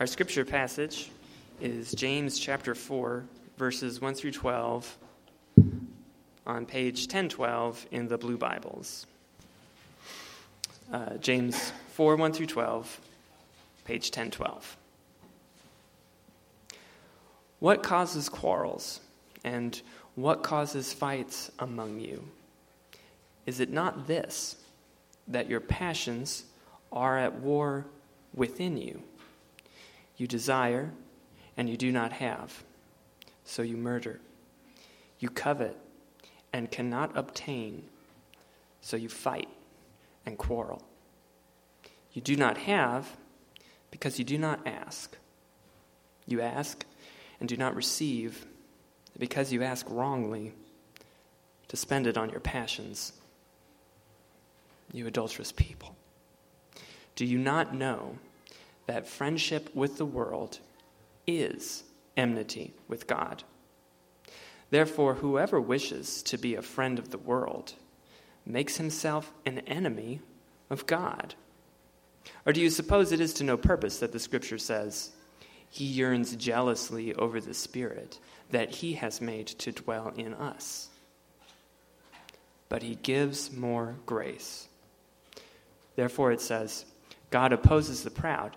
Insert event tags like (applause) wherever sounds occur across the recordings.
Our scripture passage is James chapter 4, verses 1 through 12, on page 1012 in the Blue Bibles. Uh, James 4, 1 through 12, page 1012. What causes quarrels, and what causes fights among you? Is it not this, that your passions are at war within you? You desire, and you do not have, so you murder. You covet, and cannot obtain, so you fight and quarrel. You do not have, because you do not ask. You ask and do not receive, because you ask wrongly to spend it on your passions. You adulterous people. Do you not know that friendship with the world is enmity with God? Therefore, whoever wishes to be a friend of the world makes himself an enemy of God. Or do you suppose it is to no purpose that the Scripture says, He yearns jealously over the Spirit that He has made to dwell in us? But He gives more grace. Therefore, it says, God opposes the proud,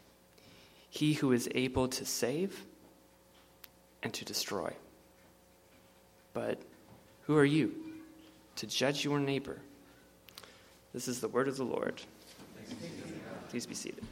he who is able to save and to destroy. But who are you to judge your neighbor? This is the word of the Lord. Please be seated.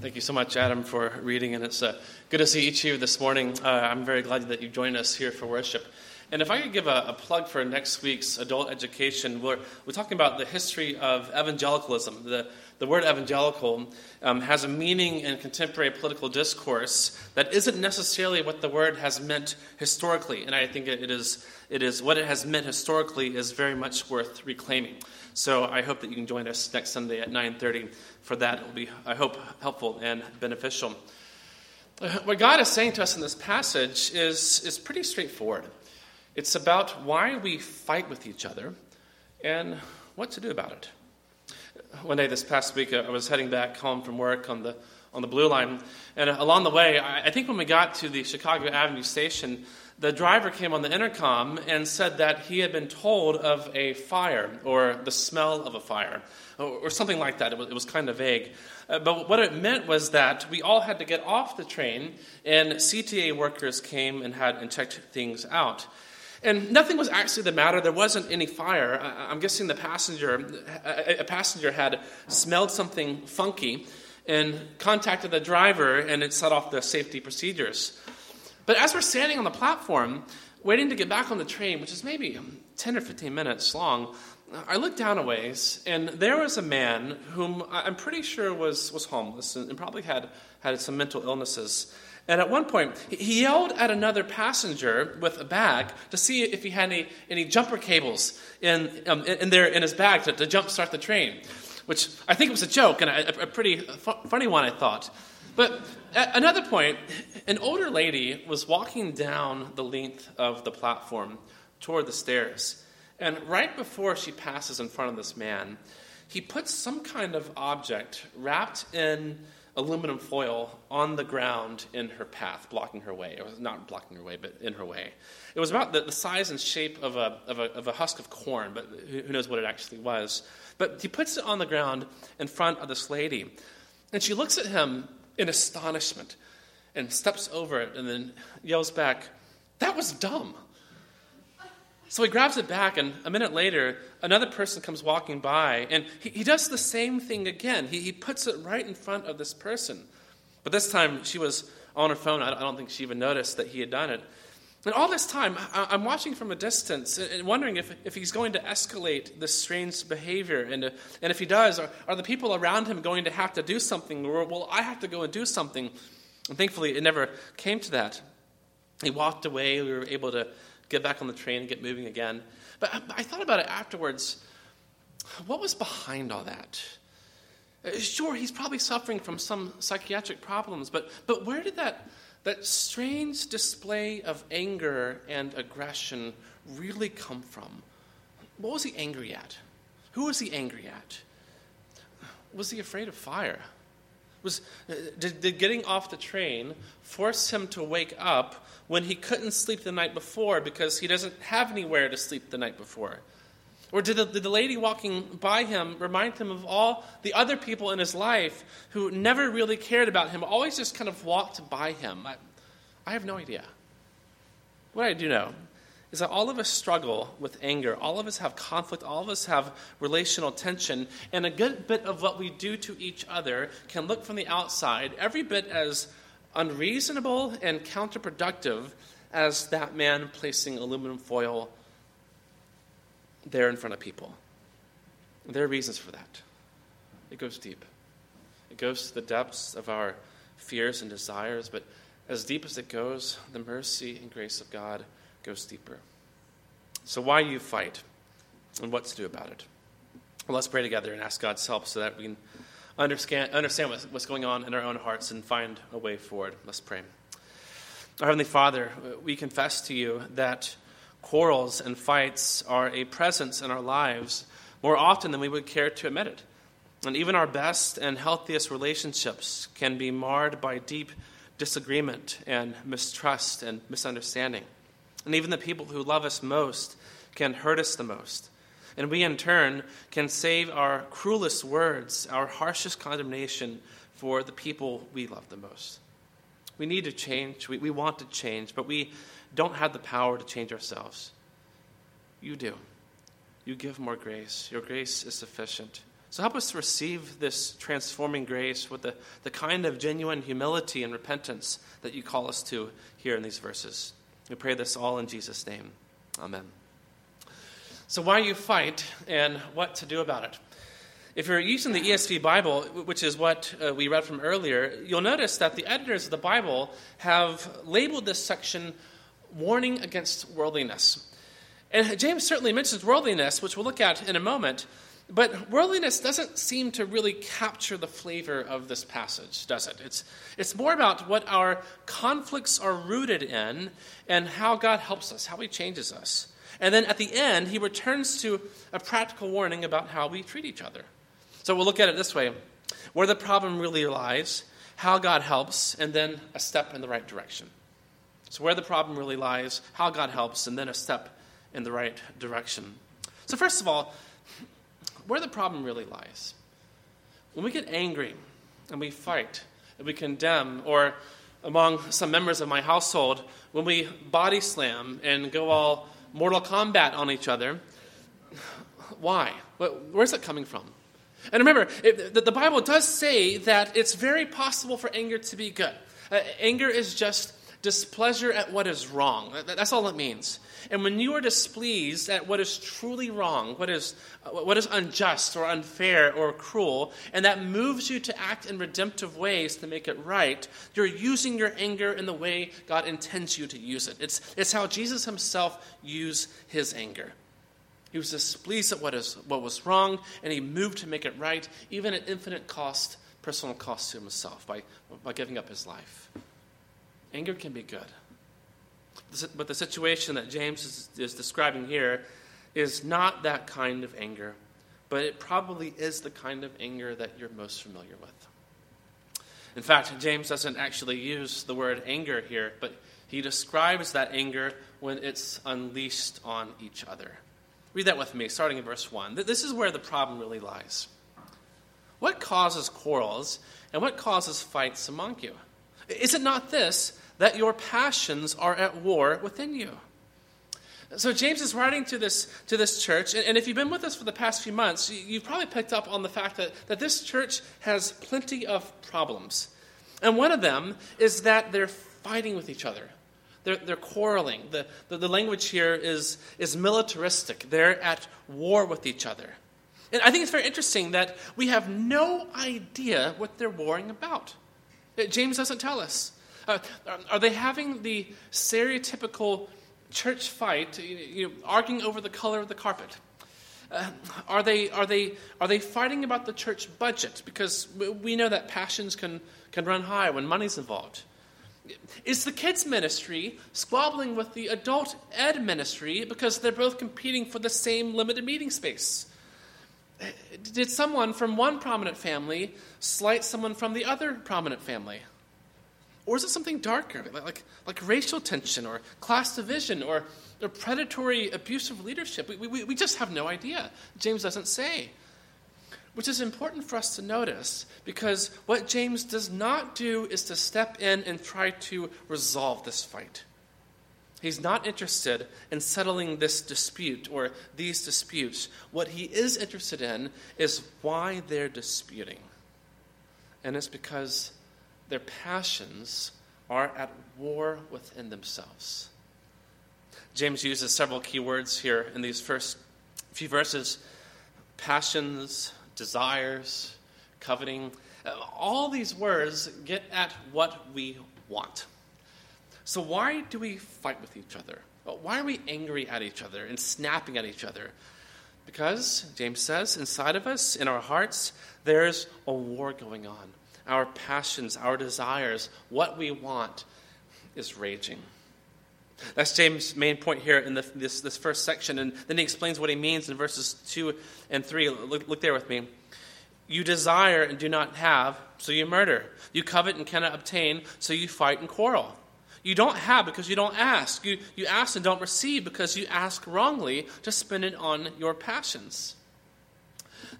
Thank you so much, Adam, for reading, and it's uh, good to see each of you this morning. Uh, I'm very glad that you joined us here for worship. And if I could give a, a plug for next week's adult education, we're, we're talking about the history of evangelicalism. The, the word evangelical um, has a meaning in contemporary political discourse that isn't necessarily what the word has meant historically. And I think it is, it is what it has meant historically is very much worth reclaiming. So I hope that you can join us next Sunday at 9:30 for that. It will be, I hope, helpful and beneficial. What God is saying to us in this passage is, is pretty straightforward. It's about why we fight with each other and what to do about it. One day this past week, I was heading back home from work on the, on the Blue Line, and along the way, I think when we got to the Chicago Avenue station, the driver came on the intercom and said that he had been told of a fire or the smell of a fire or, something like that. It was, it was kind of vague. Uh, but what it meant was that we all had to get off the train and CTA workers came and had and checked things out. And nothing was actually the matter. There wasn't any fire. I'm guessing the passenger, a passenger had smelled something funky and contacted the driver, and it set off the safety procedures. But as we're standing on the platform, waiting to get back on the train, which is maybe 10 or 15 minutes long, I looked down a ways, and there was a man whom I'm pretty sure was, was homeless and, probably had, had some mental illnesses. And at one point, he yelled at another passenger with a bag to see if he had any, any jumper cables in, um, in, there in his bag to, to jumpstart the train, which I think was a joke and a, a pretty funny one, I thought. But at another point, an older lady was walking down the length of the platform toward the stairs. And right before she passes in front of this man, he puts some kind of object wrapped in aluminum foil on the ground in her path, blocking her way. It was not blocking her way, but in her way. It was about the, the size and shape of a, of, a, of a husk of corn, but who knows what it actually was. But he puts it on the ground in front of this lady. And she looks at him in astonishment and steps over it and then yells back, That was dumb. So he grabs it back, and a minute later, another person comes walking by, and he, he does the same thing again. He, he puts it right in front of this person. But this time, she was on her phone. I don't think she even noticed that he had done it. And all this time, I'm watching from a distance and wondering if, if he's going to escalate this strange behavior. And, uh, and if he does, are, are the people around him going to have to do something? Or will I have to go and do something? And thankfully, it never came to that. He walked away. We were able to get back on the train and get moving again. But I, I thought about it afterwards. What was behind all that? Uh, sure, he's probably suffering from some psychiatric problems, but, but where did that that strange display of anger and aggression really come from? What was he angry at? Who was he angry at? Was he afraid of fire? Was, uh, did, did getting off the train force him to wake up when he couldn't sleep the night before because he doesn't have anywhere to sleep the night before? Or did the, did the lady walking by him remind him of all the other people in his life who never really cared about him, always just kind of walked by him? I, I have no idea. What I do know is that all of us struggle with anger. All of us have conflict. All of us have relational tension. And a good bit of what we do to each other can look from the outside every bit as unreasonable and counterproductive as that man placing aluminum foil there in front of people. There are reasons for that. It goes deep. It goes to the depths of our fears and desires, but as deep as it goes, the mercy and grace of God goes deeper. So, why do you fight and what to do about it? Well, let's pray together and ask God's help so that we can understand, understand what's going on in our own hearts and find a way forward. Let's pray. Our Heavenly Father, we confess to you that quarrels and fights are a presence in our lives more often than we would care to admit it. And even our best and healthiest relationships can be marred by deep disagreement and mistrust and misunderstanding. And even the people who love us most can hurt us the most. And we, in turn, can save our cruelest words, our harshest condemnation for the people we love the most. We need to change. We, we want to change, but we don't have the power to change ourselves. You do. You give more grace. Your grace is sufficient. So help us receive this transforming grace with the, the kind of genuine humility and repentance that you call us to here in these verses. We pray this all in Jesus' name. Amen. So, why you fight and what to do about it? If you're using the ESV Bible, which is what uh, we read from earlier, you'll notice that the editors of the Bible have labeled this section warning against worldliness. And James certainly mentions worldliness, which we'll look at in a moment. But worldliness doesn't seem to really capture the flavor of this passage, does it? It's, it's more about what our conflicts are rooted in and how God helps us, how He changes us. And then at the end, He returns to a practical warning about how we treat each other. So we'll look at it this way where the problem really lies, how God helps, and then a step in the right direction. So, where the problem really lies, how God helps, and then a step in the right direction. So, first of all, where the problem really lies. When we get angry and we fight and we condemn, or among some members of my household, when we body slam and go all Mortal Kombat on each other, why? Where's that coming from? And remember, it, the Bible does say that it's very possible for anger to be good. Uh, anger is just displeasure at what is wrong. That's all it means. And when you are displeased at what is truly wrong, what is, uh, what is unjust or unfair or cruel, and that moves you to act in redemptive ways to make it right, you're using your anger in the way God intends you to use it. It's, it's how Jesus himself used his anger. He was displeased at what, is, what was wrong, and he moved to make it right, even at infinite cost, personal cost to himself, by, by giving up his life. Anger can be good. But the situation that James is, is describing here is not that kind of anger, but it probably is the kind of anger that you're most familiar with. In fact, James doesn't actually use the word anger here, but he describes that anger when it's unleashed on each other. Read that with me, starting in verse 1. This is where the problem really lies. What causes quarrels and what causes fights among you? Is it not this, that your passions are at war within you? So James is writing to this, to this church, and, if you've been with us for the past few months, you, you've probably picked up on the fact that, that this church has plenty of problems. And one of them is that they're fighting with each other. They're, they're quarreling. The, the, the language here is, is militaristic. They're at war with each other. And I think it's very interesting that we have no idea what they're warring about. James doesn't tell us. Uh, are they having the stereotypical church fight, you know, arguing over the color of the carpet? Uh, are, they, are, they, are they fighting about the church budget? Because we know that passions can, can run high when money's involved. Is the kids' ministry squabbling with the adult ed ministry because they're both competing for the same limited meeting space? Did someone from one prominent family slight someone from the other prominent family? Or is it something darker, like, like, racial tension or class division or, or predatory abusive leadership? We, we, we just have no idea. James doesn't say. Which is important for us to notice because what James does not do is to step in and try to resolve this fight. He's not interested in settling this dispute or these disputes. What he is interested in is why they're disputing. And it's because their passions are at war within themselves. James uses several key words here in these first few verses passions, desires, coveting. All these words get at what we want. So, why do we fight with each other? Why are we angry at each other and snapping at each other? Because, James says, inside of us, in our hearts, there's a war going on our passions, our desires, what we want is raging. That's James' main point here in the, this, this first section. And then he explains what he means in verses 2 and 3. Look, look there with me. You desire and do not have, so you murder. You covet and cannot obtain, so you fight and quarrel. You don't have because you don't ask. You, you ask and don't receive because you ask wrongly to spend it on your passions.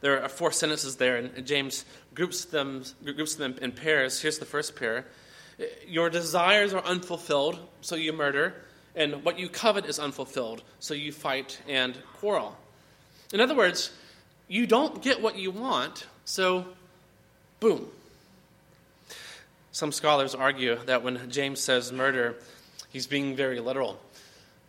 There are four sentences there, and James groups them, groups them in pairs. Here's the first pair Your desires are unfulfilled, so you murder, and what you covet is unfulfilled, so you fight and quarrel. In other words, you don't get what you want, so boom. Some scholars argue that when James says murder, he's being very literal.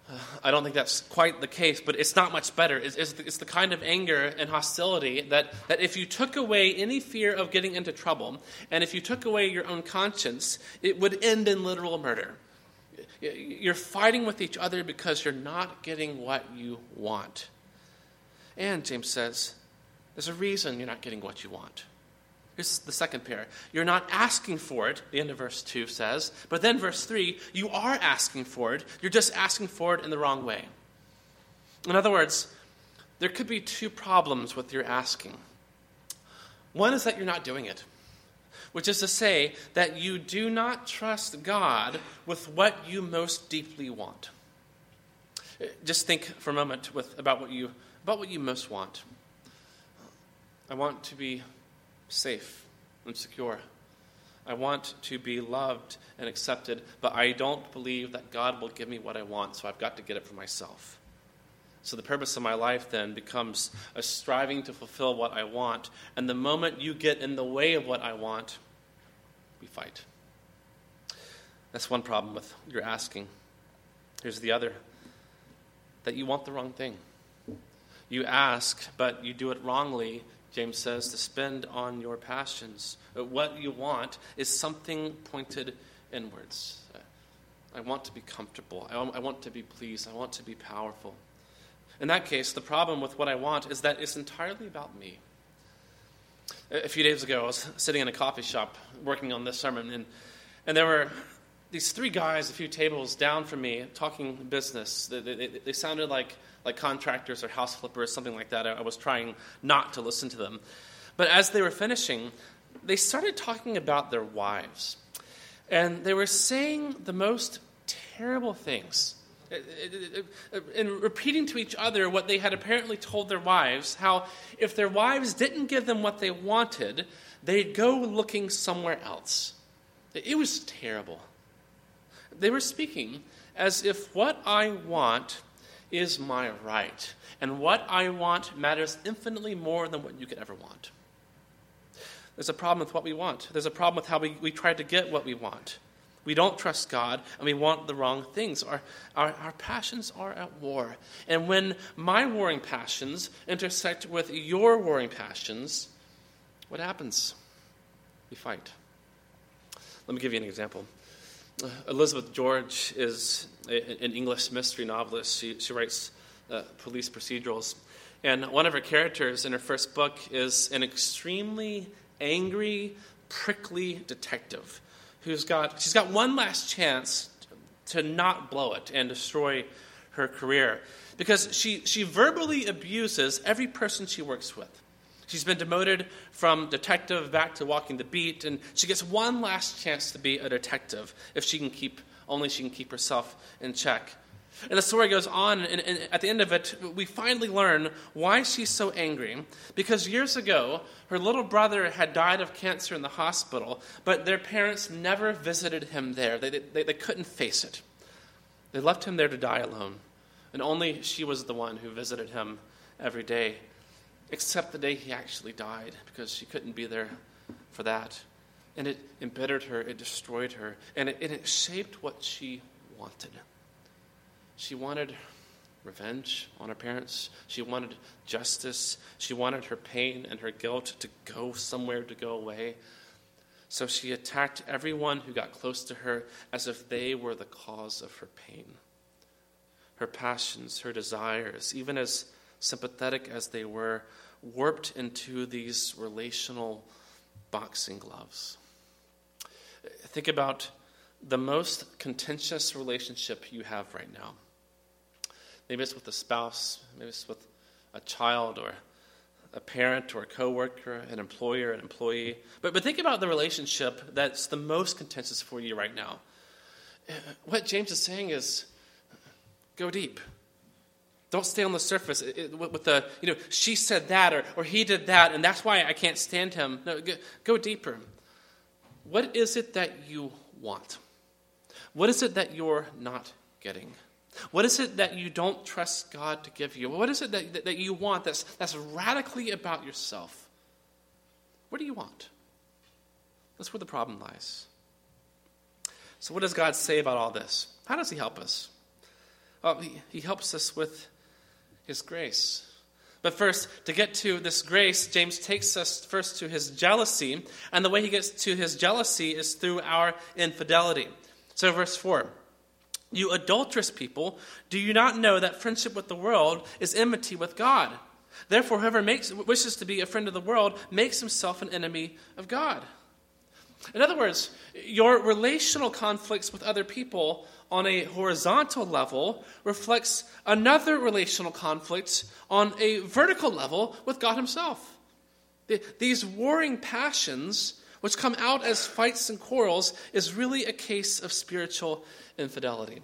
(sighs) I don't think that's quite the case, but it's not much better. It's, it's, the, it's, the, kind of anger and hostility that, that if you took away any fear of getting into trouble, and if you took away your own conscience, it would end in literal murder. You're fighting with each other because you're not getting what you want. And, James says, there's a reason you're not getting what you want. Here's the second pair. You're not asking for it, the end of verse 2 says. But then verse 3, you are asking for it. You're just asking for it in the wrong way. In other words, there could be two problems with your asking. One is that you're not doing it, which is to say that you do not trust God with what you most deeply want. Just think for a moment with, about, what you, about what you most want. I want to be safe and secure. I want to be loved and accepted, but I don't believe that God will give me what I want, so I've got to get it for myself. So the purpose of my life then becomes a striving to fulfill what I want. And the moment you get in the way of what I want, we fight. That's one problem with your asking. Here's the other that you want the wrong thing. You ask, but you do it wrongly James says, to spend on your passions. Uh, what you want is something pointed inwards. Uh, I want to be comfortable. I want to be pleased. I want to be powerful. In that case, the problem with what I want is that it's entirely about me. A few days ago, I was sitting in a coffee shop working on this sermon, and, and there were these three guys a few tables down from me talking business. They, they, they sounded like like contractors or house flippers, something like that. I, I was trying not to listen to them. But as they were finishing, they started talking about their wives. And they were saying the most terrible things uh, uh, uh, and repeating to each other what they had apparently told their wives how if their wives didn't give them what they wanted, they'd go looking somewhere else. It was terrible. They were speaking as if what I want is my right, and what I want matters infinitely more than what you could ever want. There's a problem with what we want. There's a problem with how we, we try to get what we want. We don't trust God and we want the wrong things. Our, our, our, passions are at war. And when my warring passions intersect with your warring passions, what happens? We fight. Let me give you an example. Elizabeth George is a, an English mystery novelist. She, she writes uh, police procedurals. And one of her characters in her first book is an extremely angry, prickly detective who's got she's got one last chance to not blow it and destroy her career because she, she verbally abuses every person she works with. She's been demoted from detective back to walking the beat, and she gets one last chance to be a detective if she can keep only she can keep herself in check. And the story goes on, and, and, at the end of it, we finally learn why she's so angry. Because years ago, her little brother had died of cancer in the hospital, but their parents never visited him there. They, they, they couldn't face it. They left him there to die alone. And only she was the one who visited him every day, except the day he actually died, because she couldn't be there for that. And it embittered her, it destroyed her, and it, and it shaped what she wanted. She wanted revenge on her parents. She wanted justice. She wanted her pain and her guilt to go somewhere to go away. So she attacked everyone who got close to her as if they were the cause of her pain. Her passions, her desires, even as sympathetic as they were, warped into these relational boxing gloves. Think about the most contentious relationship you have right now. Maybe it's with a spouse, maybe it's with a child or a parent or a coworker, an employer, an employee. But, but think about the relationship that's the most contentious for you right now. What James is saying is go deep. Don't stay on the surface with the, you know, she said that or, or he did that, and that's why I can't stand him. No, go, deeper. What is it that you want? What is it that you're not getting? What is it that you don't trust God to give you? What is it that, that, that you want that's, that's radically about yourself? What do you want? That's where the problem lies. So, what does God say about all this? How does He help us? Well, He, he helps us with His grace. But first, to get to this grace, James takes us first to his jealousy, and the way he gets to his jealousy is through our infidelity. So, verse 4 you adulterous people, do you not know that friendship with the world is enmity with God? Therefore, whoever makes, wishes to be a friend of the world makes himself an enemy of God. In other words, your relational conflicts with other people on a horizontal level reflects another relational conflict on a vertical level with God Himself. These warring passions, which come out as fights and quarrels, is really a case of spiritual infidelity.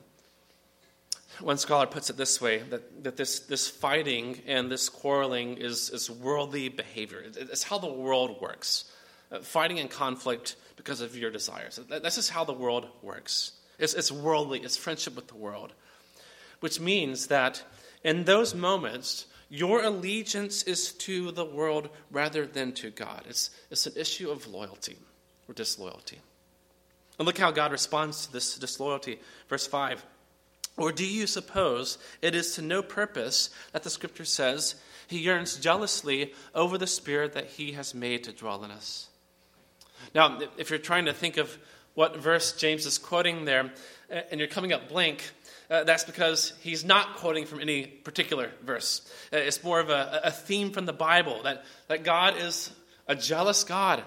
One scholar puts it this way that, that this, this fighting and this quarreling is, is worldly behavior. It's how the world works. Uh, fighting and conflict because of your desires. That, that's just how the world works. It's, it's worldly, it's friendship with the world. Which means that in those moments, your allegiance is to the world rather than to God. It's, it's an issue of loyalty or disloyalty. And look how God responds to this disloyalty. Verse 5 Or do you suppose it is to no purpose that the scripture says, He yearns jealously over the spirit that He has made to dwell in us? Now, if you're trying to think of what verse James is quoting there, uh, and you're coming up blank, uh, that's because he's not quoting from any particular verse. Uh, it's more of a, a theme from the Bible that, that God is a jealous God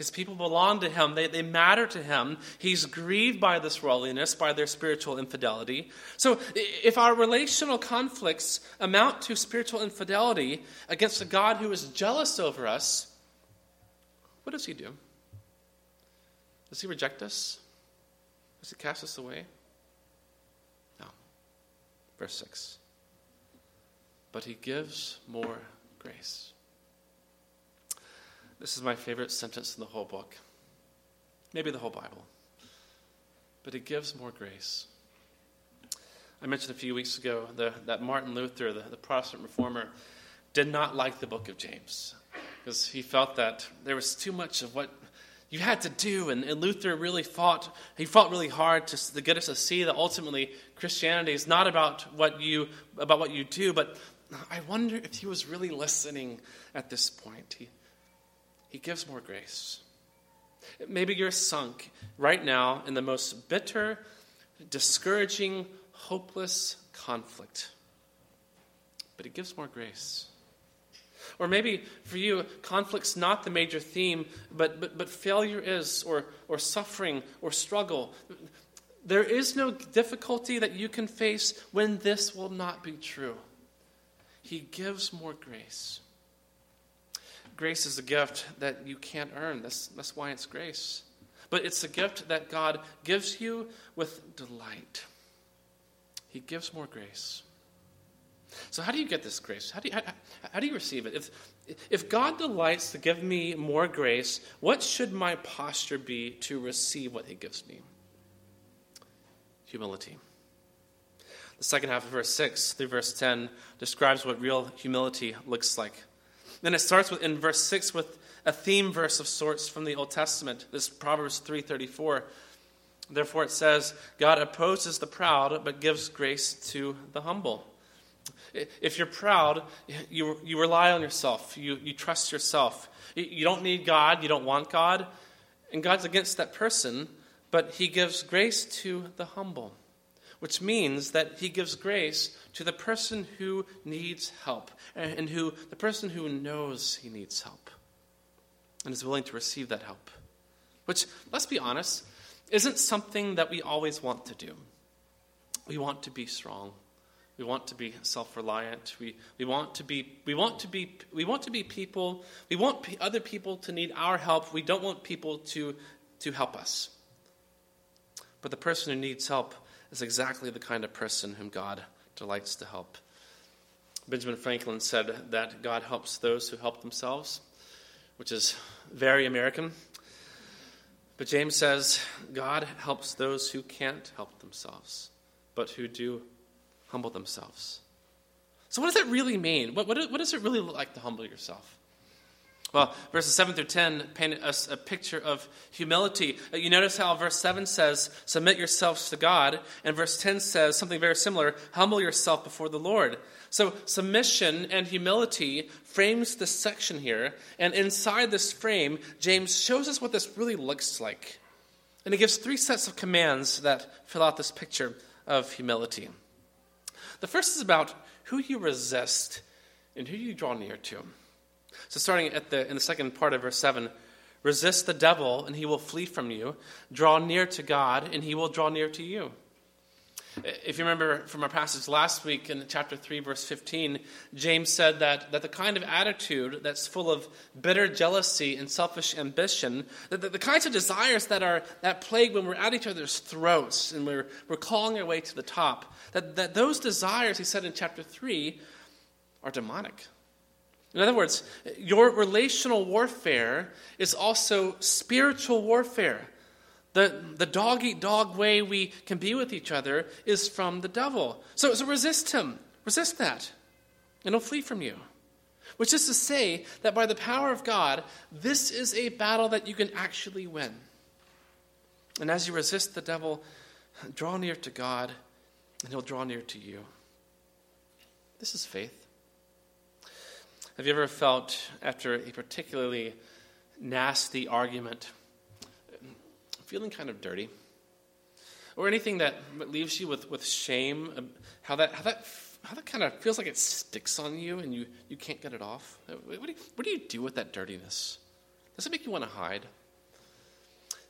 his people belong to him, they, they matter to him. He's grieved by this worldliness, by their spiritual infidelity. So, if our relational conflicts amount to spiritual infidelity against a God who is jealous over us, what does he do? Does he reject us? Does he cast us away? No. verse 6. But he gives more grace. This is my favorite sentence in the whole book, maybe the whole Bible. But he gives more grace. I mentioned a few weeks ago the, that Martin Luther, the, the Protestant reformer, did not like the book of James because he felt that there was too much of what you had to do. And, and, Luther really fought, he fought really hard to, to get us to see that ultimately Christianity is not about what you, about what you do, but I wonder if he was really listening at this point. He, he gives more grace. Maybe you're sunk right now in the most bitter, discouraging, hopeless conflict. But he gives more grace. Or maybe for you, conflict's not the major theme, but, but, but failure is, or, or suffering, or struggle. There is no difficulty that you can face when this will not be true. He gives more grace. Grace is a gift that you can't earn. That's, that's why it's grace. But it's a gift that God gives you with delight. He gives more grace. So, how do you get this grace? How do you, how, how do you receive it? If, if God delights to give me more grace, what should my posture be to receive what He gives me? Humility. The second half of verse 6 through verse 10 describes what real humility looks like. Then it starts with, in verse 6 with a theme verse of sorts from the Old Testament, this Proverbs 3:34. Therefore it says, God opposes the proud but gives grace to the humble. If you're proud, you, you rely on yourself, you, you trust yourself. You don't need God, you don't want God, and God's against that person, but He gives grace to the humble, which means that He gives grace to the person who needs help and who the person who knows he needs help and is willing to receive that help. Which, let's be honest, isn't something that we always want to do. We want to be strong. We want to be self-reliant. We, we want to be we want to be we want to be people. We want p- other people to need our help. We don't want people to to help us. But the person who needs help is exactly the kind of person whom God delights to help. Benjamin Franklin said that God helps those who help themselves, which is very American. But James says God helps those who can't help themselves, but who do humble themselves. So, what does that really mean? What, what, what does it really look like to humble yourself? Well, verses 7 through 10 paint us a picture of humility. Uh, you notice how verse 7 says, Submit yourselves to God, and verse 10 says something very similar Humble yourself before the Lord. So, submission and humility frames this section here, and inside this frame, James shows us what this really looks like. And he gives three sets of commands that fill out this picture of humility. The first is about who you resist and who you draw near to. So, starting at the, in the second part of verse 7, resist the devil and he will flee from you. Draw near to God and he will draw near to you. If you remember from our passage last week in chapter 3, verse 15, James said that, that the kind of attitude that's full of bitter jealousy and selfish ambition, that the, the kinds of desires that are that plague when we're at each other's throats and we're, we're calling our way to the top, that, that those desires, he said in chapter 3, are demonic. In other words, your relational warfare is also spiritual warfare. The, the dog eat dog way we can be with each other is from the devil. So, so resist him. Resist that. And he'll flee from you. Which is to say that by the power of God, this is a battle that you can actually win. And as you resist the devil, draw near to God, and he'll draw near to you. This is faith. Have you ever felt, after a particularly nasty argument, feeling kind of dirty? Or anything that leaves you with, with shame, um, how that, how, that, how that kind of feels like it sticks on you and you, you can't get it off? Uh, what do, you, what do you do with that dirtiness? Does it make you want to hide?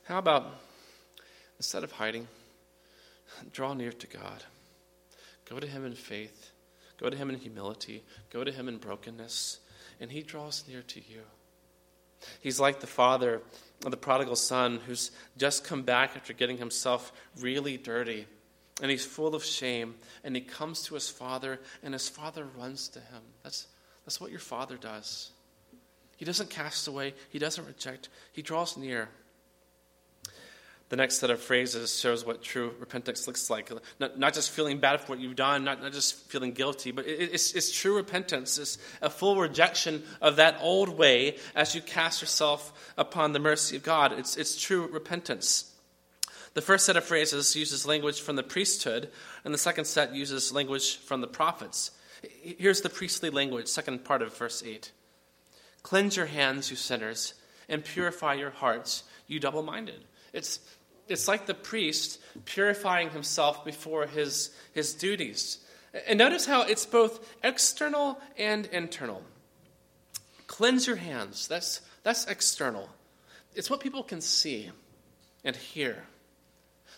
How about, instead of hiding, draw near to God? Go to Him in faith Go to Him in humility, go to Him in brokenness, and He draws near to you. He's like the father the prodigal son who's just come back after getting himself really dirty. and he's full of shame, and he comes to his father, and his father runs to him. That's, that's what your father does. He doesn't cast away, he doesn't reject, he draws near. The next set of phrases shows what true repentance looks like. Not, not just feeling bad for what you've done, not, not just feeling guilty, but it, it's, it's true repentance. It's a full rejection of that old way as you cast yourself upon the mercy of God. It's, it's true repentance. The first set of phrases uses language from the priesthood, and the second set uses language from the prophets. Here's the priestly language, second part of verse 8 Cleanse your hands, you sinners, and purify your hearts, you double minded. It's it's like the priest purifying himself before his, his duties. And notice how it's both external and internal. Cleanse your hands. That's, that's external. It's what people can see and hear.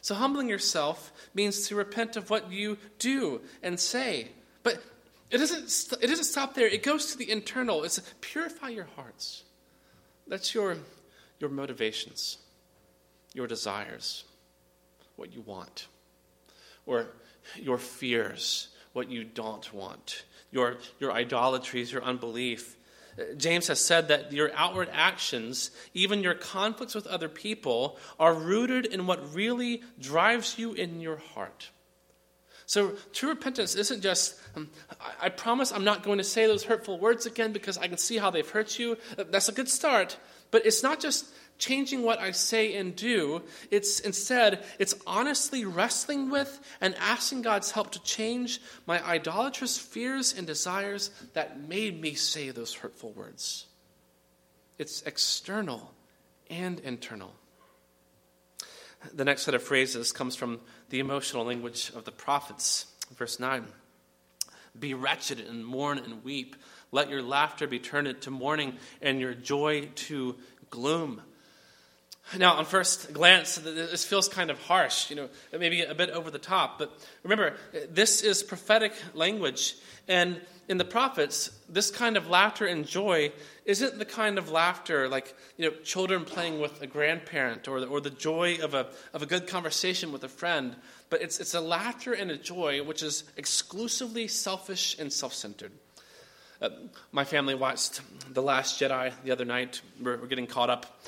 So, humbling yourself means to repent of what you do and say. But it doesn't, it doesn't stop there, it goes to the internal. It's purify your hearts. That's your, your motivations your desires, what you want, or your fears, what you don't want, your, your idolatries, your unbelief. James has said that your outward actions, even your conflicts with other people, are rooted in what really drives you in your heart. So, true repentance isn't just, um, I, I promise I'm not going to say those hurtful words again because I can see how they've hurt you. That's a good start. But it's not just changing what I say and do. It's instead, it's honestly wrestling with and asking God's help to change my idolatrous fears and desires that made me say those hurtful words. It's external and internal. The next set of phrases comes from the emotional language of the prophets. Verse 9 Be wretched and mourn and weep. Let your laughter be turned into mourning and your joy to gloom. Now, on first glance, this feels kind of harsh, you know, maybe a bit over the top. But remember, this is prophetic language. And in the prophets, this kind of laughter and joy isn't the kind of laughter like, you know, children playing with a grandparent or the, or the joy of a, of a good conversation with a friend. But it's, it's a laughter and a joy which is exclusively selfish and self centered. Uh, my family watched The Last Jedi the other night. We're, we're getting caught up.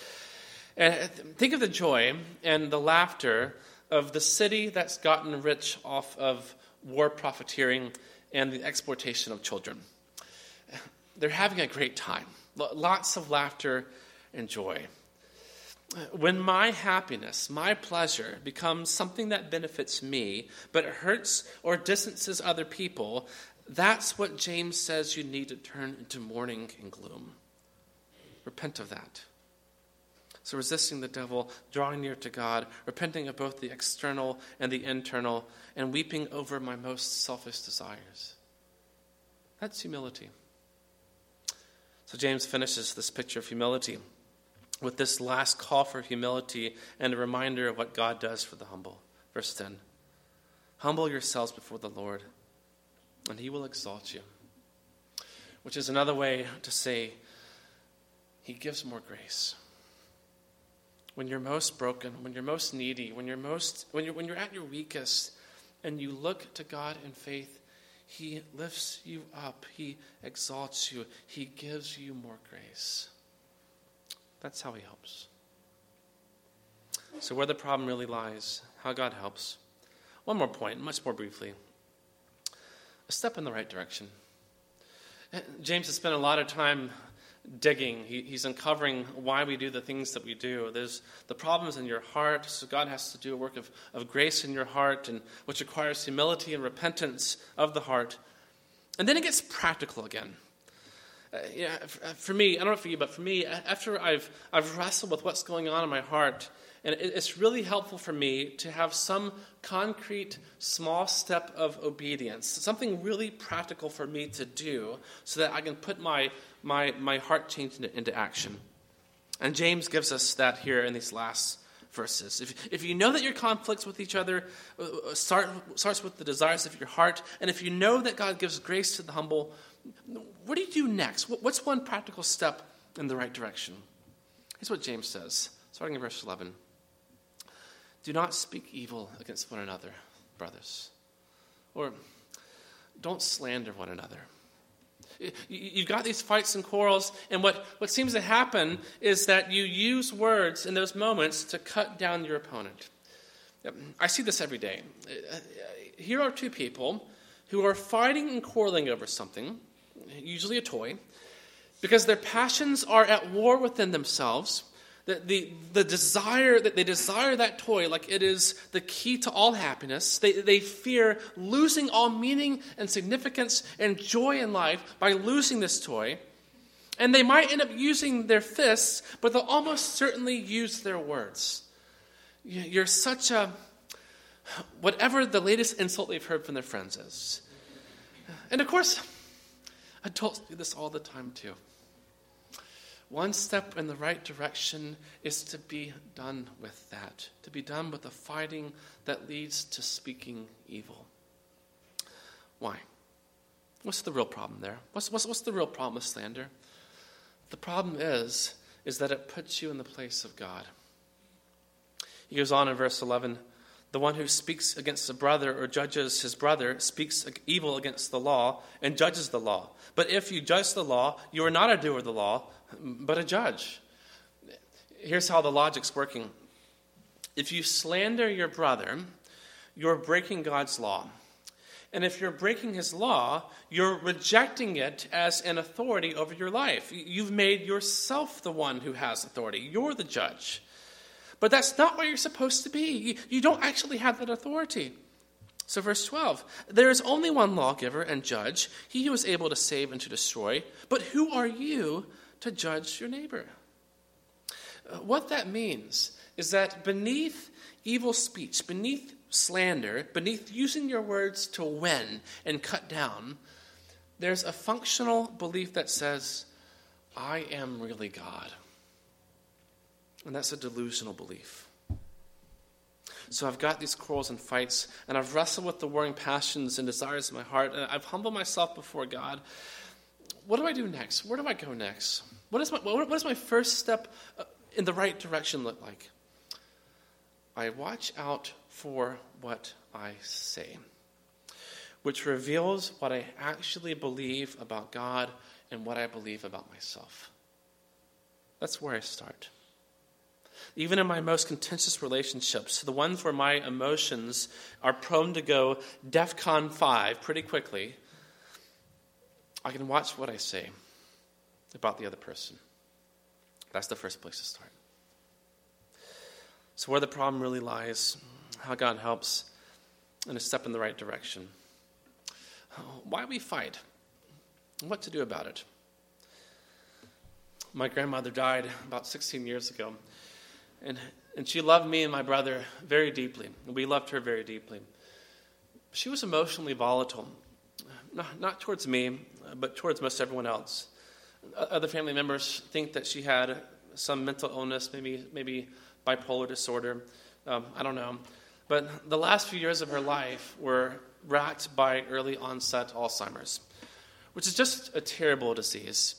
And uh, think of the joy and the laughter of the city that's gotten rich off of war profiteering and the exploitation of children. They're having a great time, lots of laughter and joy. When my happiness, my pleasure, becomes something that benefits me, but hurts or distances other people, that's what James says you need to turn into mourning and gloom. Repent of that. So, resisting the devil, drawing near to God, repenting of both the external and the internal, and weeping over my most selfish desires. That's humility. So, James finishes this picture of humility with this last call for humility and a reminder of what God does for the humble. Verse 10 Humble yourselves before the Lord, and he will exalt you. Which is another way to say, He gives more grace when you're most broken, when you're most needy, when you're most when you're when you're at your weakest and you look to God in faith, he lifts you up, he exalts you, he gives you more grace. That's how he helps. So where the problem really lies, how God helps. One more point, much more briefly. A step in the right direction. Eh, James has spent a lot of time digging. He, he's uncovering why we do the things that we do. There's the problems in your heart, so God has to do a work of, of grace in your heart, and which requires humility and repentance of the heart. And then it gets practical again. Uh, yeah, uh, for me, I don't know for you, but for me, after I've, I've wrestled with what's going on in my heart, and it's really helpful for me to have some concrete, small step of obedience, something really practical for me to do so that I can put my, my, my heart change into, into action. And James gives us that here in these last verses. If, if you know that your conflicts with each other uh, uh, start, starts with the desires of your heart, and if you know that God gives grace to the humble, what do you do next? What's one practical step in the right direction? Here's what James says, starting in verse 11. Do not speak evil against one another. brothers. Or don't slander one another. You've got these fights and quarrels, and what, what seems to happen is that you use words in those moments to cut down your opponent. I see this every day. Here are two people who are fighting and quarreling over something, usually a toy, because their passions are at war within themselves. The, the, the desire that they desire that toy like it is the key to all happiness. They, they fear losing all meaning and significance and joy in life by losing this toy. And they might end up using their fists, but they'll almost certainly use their words. You're such a. Whatever the latest insult they've heard from their friends is. And of course, adults do this all the time too. One step in the right direction is to be done with that, to be done with the fighting that leads to speaking evil. Why? What's the real problem there? What's, what's, what's the real problem with slander? The problem is, is that it puts you in the place of God. He goes on in verse 11 The one who speaks against a brother or judges his brother speaks evil against the law and judges the law. But if you judge the law, you are not a doer of the law, but a judge. Here's how the logic's working if you slander your brother, you're breaking God's law. And if you're breaking his law, you're rejecting it as an authority over your life. You've made yourself the one who has authority. You're the judge. But that's not where you're supposed to be. You, don't actually have that authority. So, verse 12 there is only one lawgiver and judge, he who is able to save and to destroy. But who are you to judge your neighbor? Uh, what that means is that beneath evil speech, beneath slander, beneath using your words to win and cut down, there's a functional belief that says, I am really God. And that's a delusional belief. So I've got these quarrels and fights, and I've wrestled with the warring passions and desires of my heart, and I've humbled myself before God. What do I do next? Where do I go next? What, is my, what does my first step uh, in the right direction look like? I watch out for what I say, which reveals what I actually believe about God and what I believe about myself. That's where I start. Even in my most contentious relationships, the ones where my emotions are prone to go DEFCON 5 pretty quickly, I can watch what I say about the other person. That's the first place to start. So, where the problem really lies, how God helps, and a step in the right direction. Why we fight, what to do about it. My grandmother died about 16 years ago. And, and she loved me and my brother very deeply. We loved her very deeply. She was emotionally volatile, not, not towards me, but towards most everyone else. Other family members think that she had some mental illness, maybe, maybe bipolar disorder. Um, I don't know. But the last few years of her life were racked by early onset Alzheimer's, which is just a terrible disease.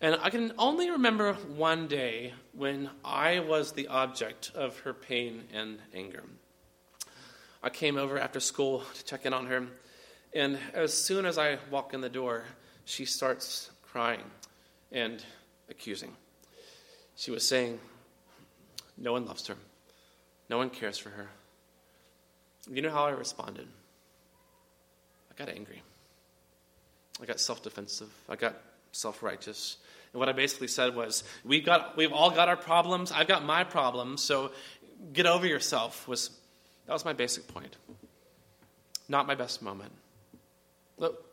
And I can only remember one day when I was the object of her pain and anger. I came over after school to check in on her, and as soon as I walk in the door, she starts crying and accusing. She was saying, No one loves her, no one cares for her. You know how I responded? I got angry. I got self defensive. I got self righteous. And what I basically said was, we've, got, we've all got our problems. I've got my problems. So get over yourself. Was that was my basic point. Not my best moment. Look,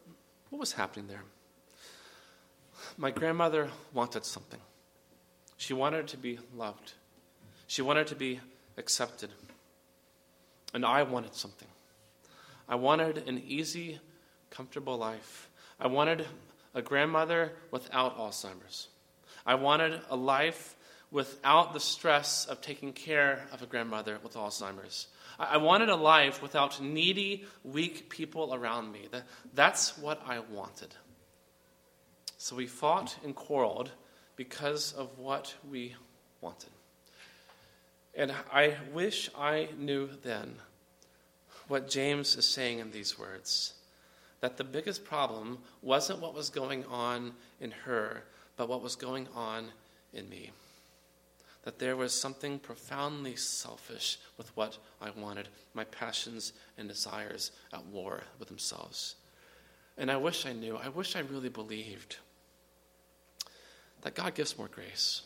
what was happening there? My grandmother wanted something. She wanted to be loved. She wanted to be accepted. And I wanted something. I wanted an easy, comfortable life. I wanted a grandmother without Alzheimer's. I wanted a life without the stress of taking care of a grandmother with Alzheimer's. I wanted a life without needy, weak people around me. That's what I wanted. So we fought and quarreled because of what we wanted. And I wish I knew then what James is saying in these words that the biggest problem wasn't what was going on in her, but what was going on in me. That there was something profoundly selfish with what I wanted, my passions and desires at war with themselves. And I wish I knew, I wish I really believed that God gives more grace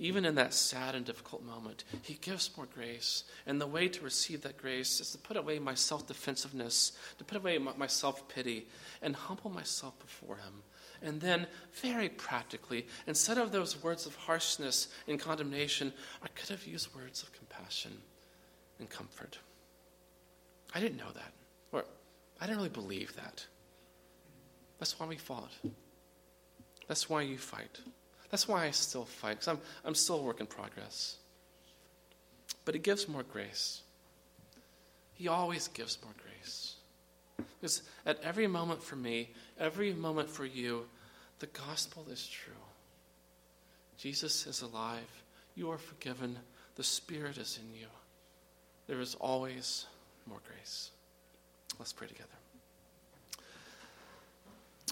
even in that sad and difficult moment, He gives more grace. And the way to receive that grace is to put away my self defensiveness, to put away my self pity, and humble myself before Him. And then, very practically, instead of those words of harshness and condemnation, I could have used words of compassion and comfort. I didn't know that, or I didn't really believe that. That's why we fought. That's why you fight. That's why I still fight, because I'm, I'm still a work in progress. But He gives more grace. He always gives more grace. Because at every moment for me, every moment for you, the gospel is true. Jesus is alive. You are forgiven. The Spirit is in you. There is always more grace. Let's pray together.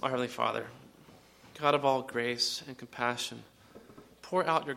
Our Heavenly Father, God of all grace and compassion, pour out your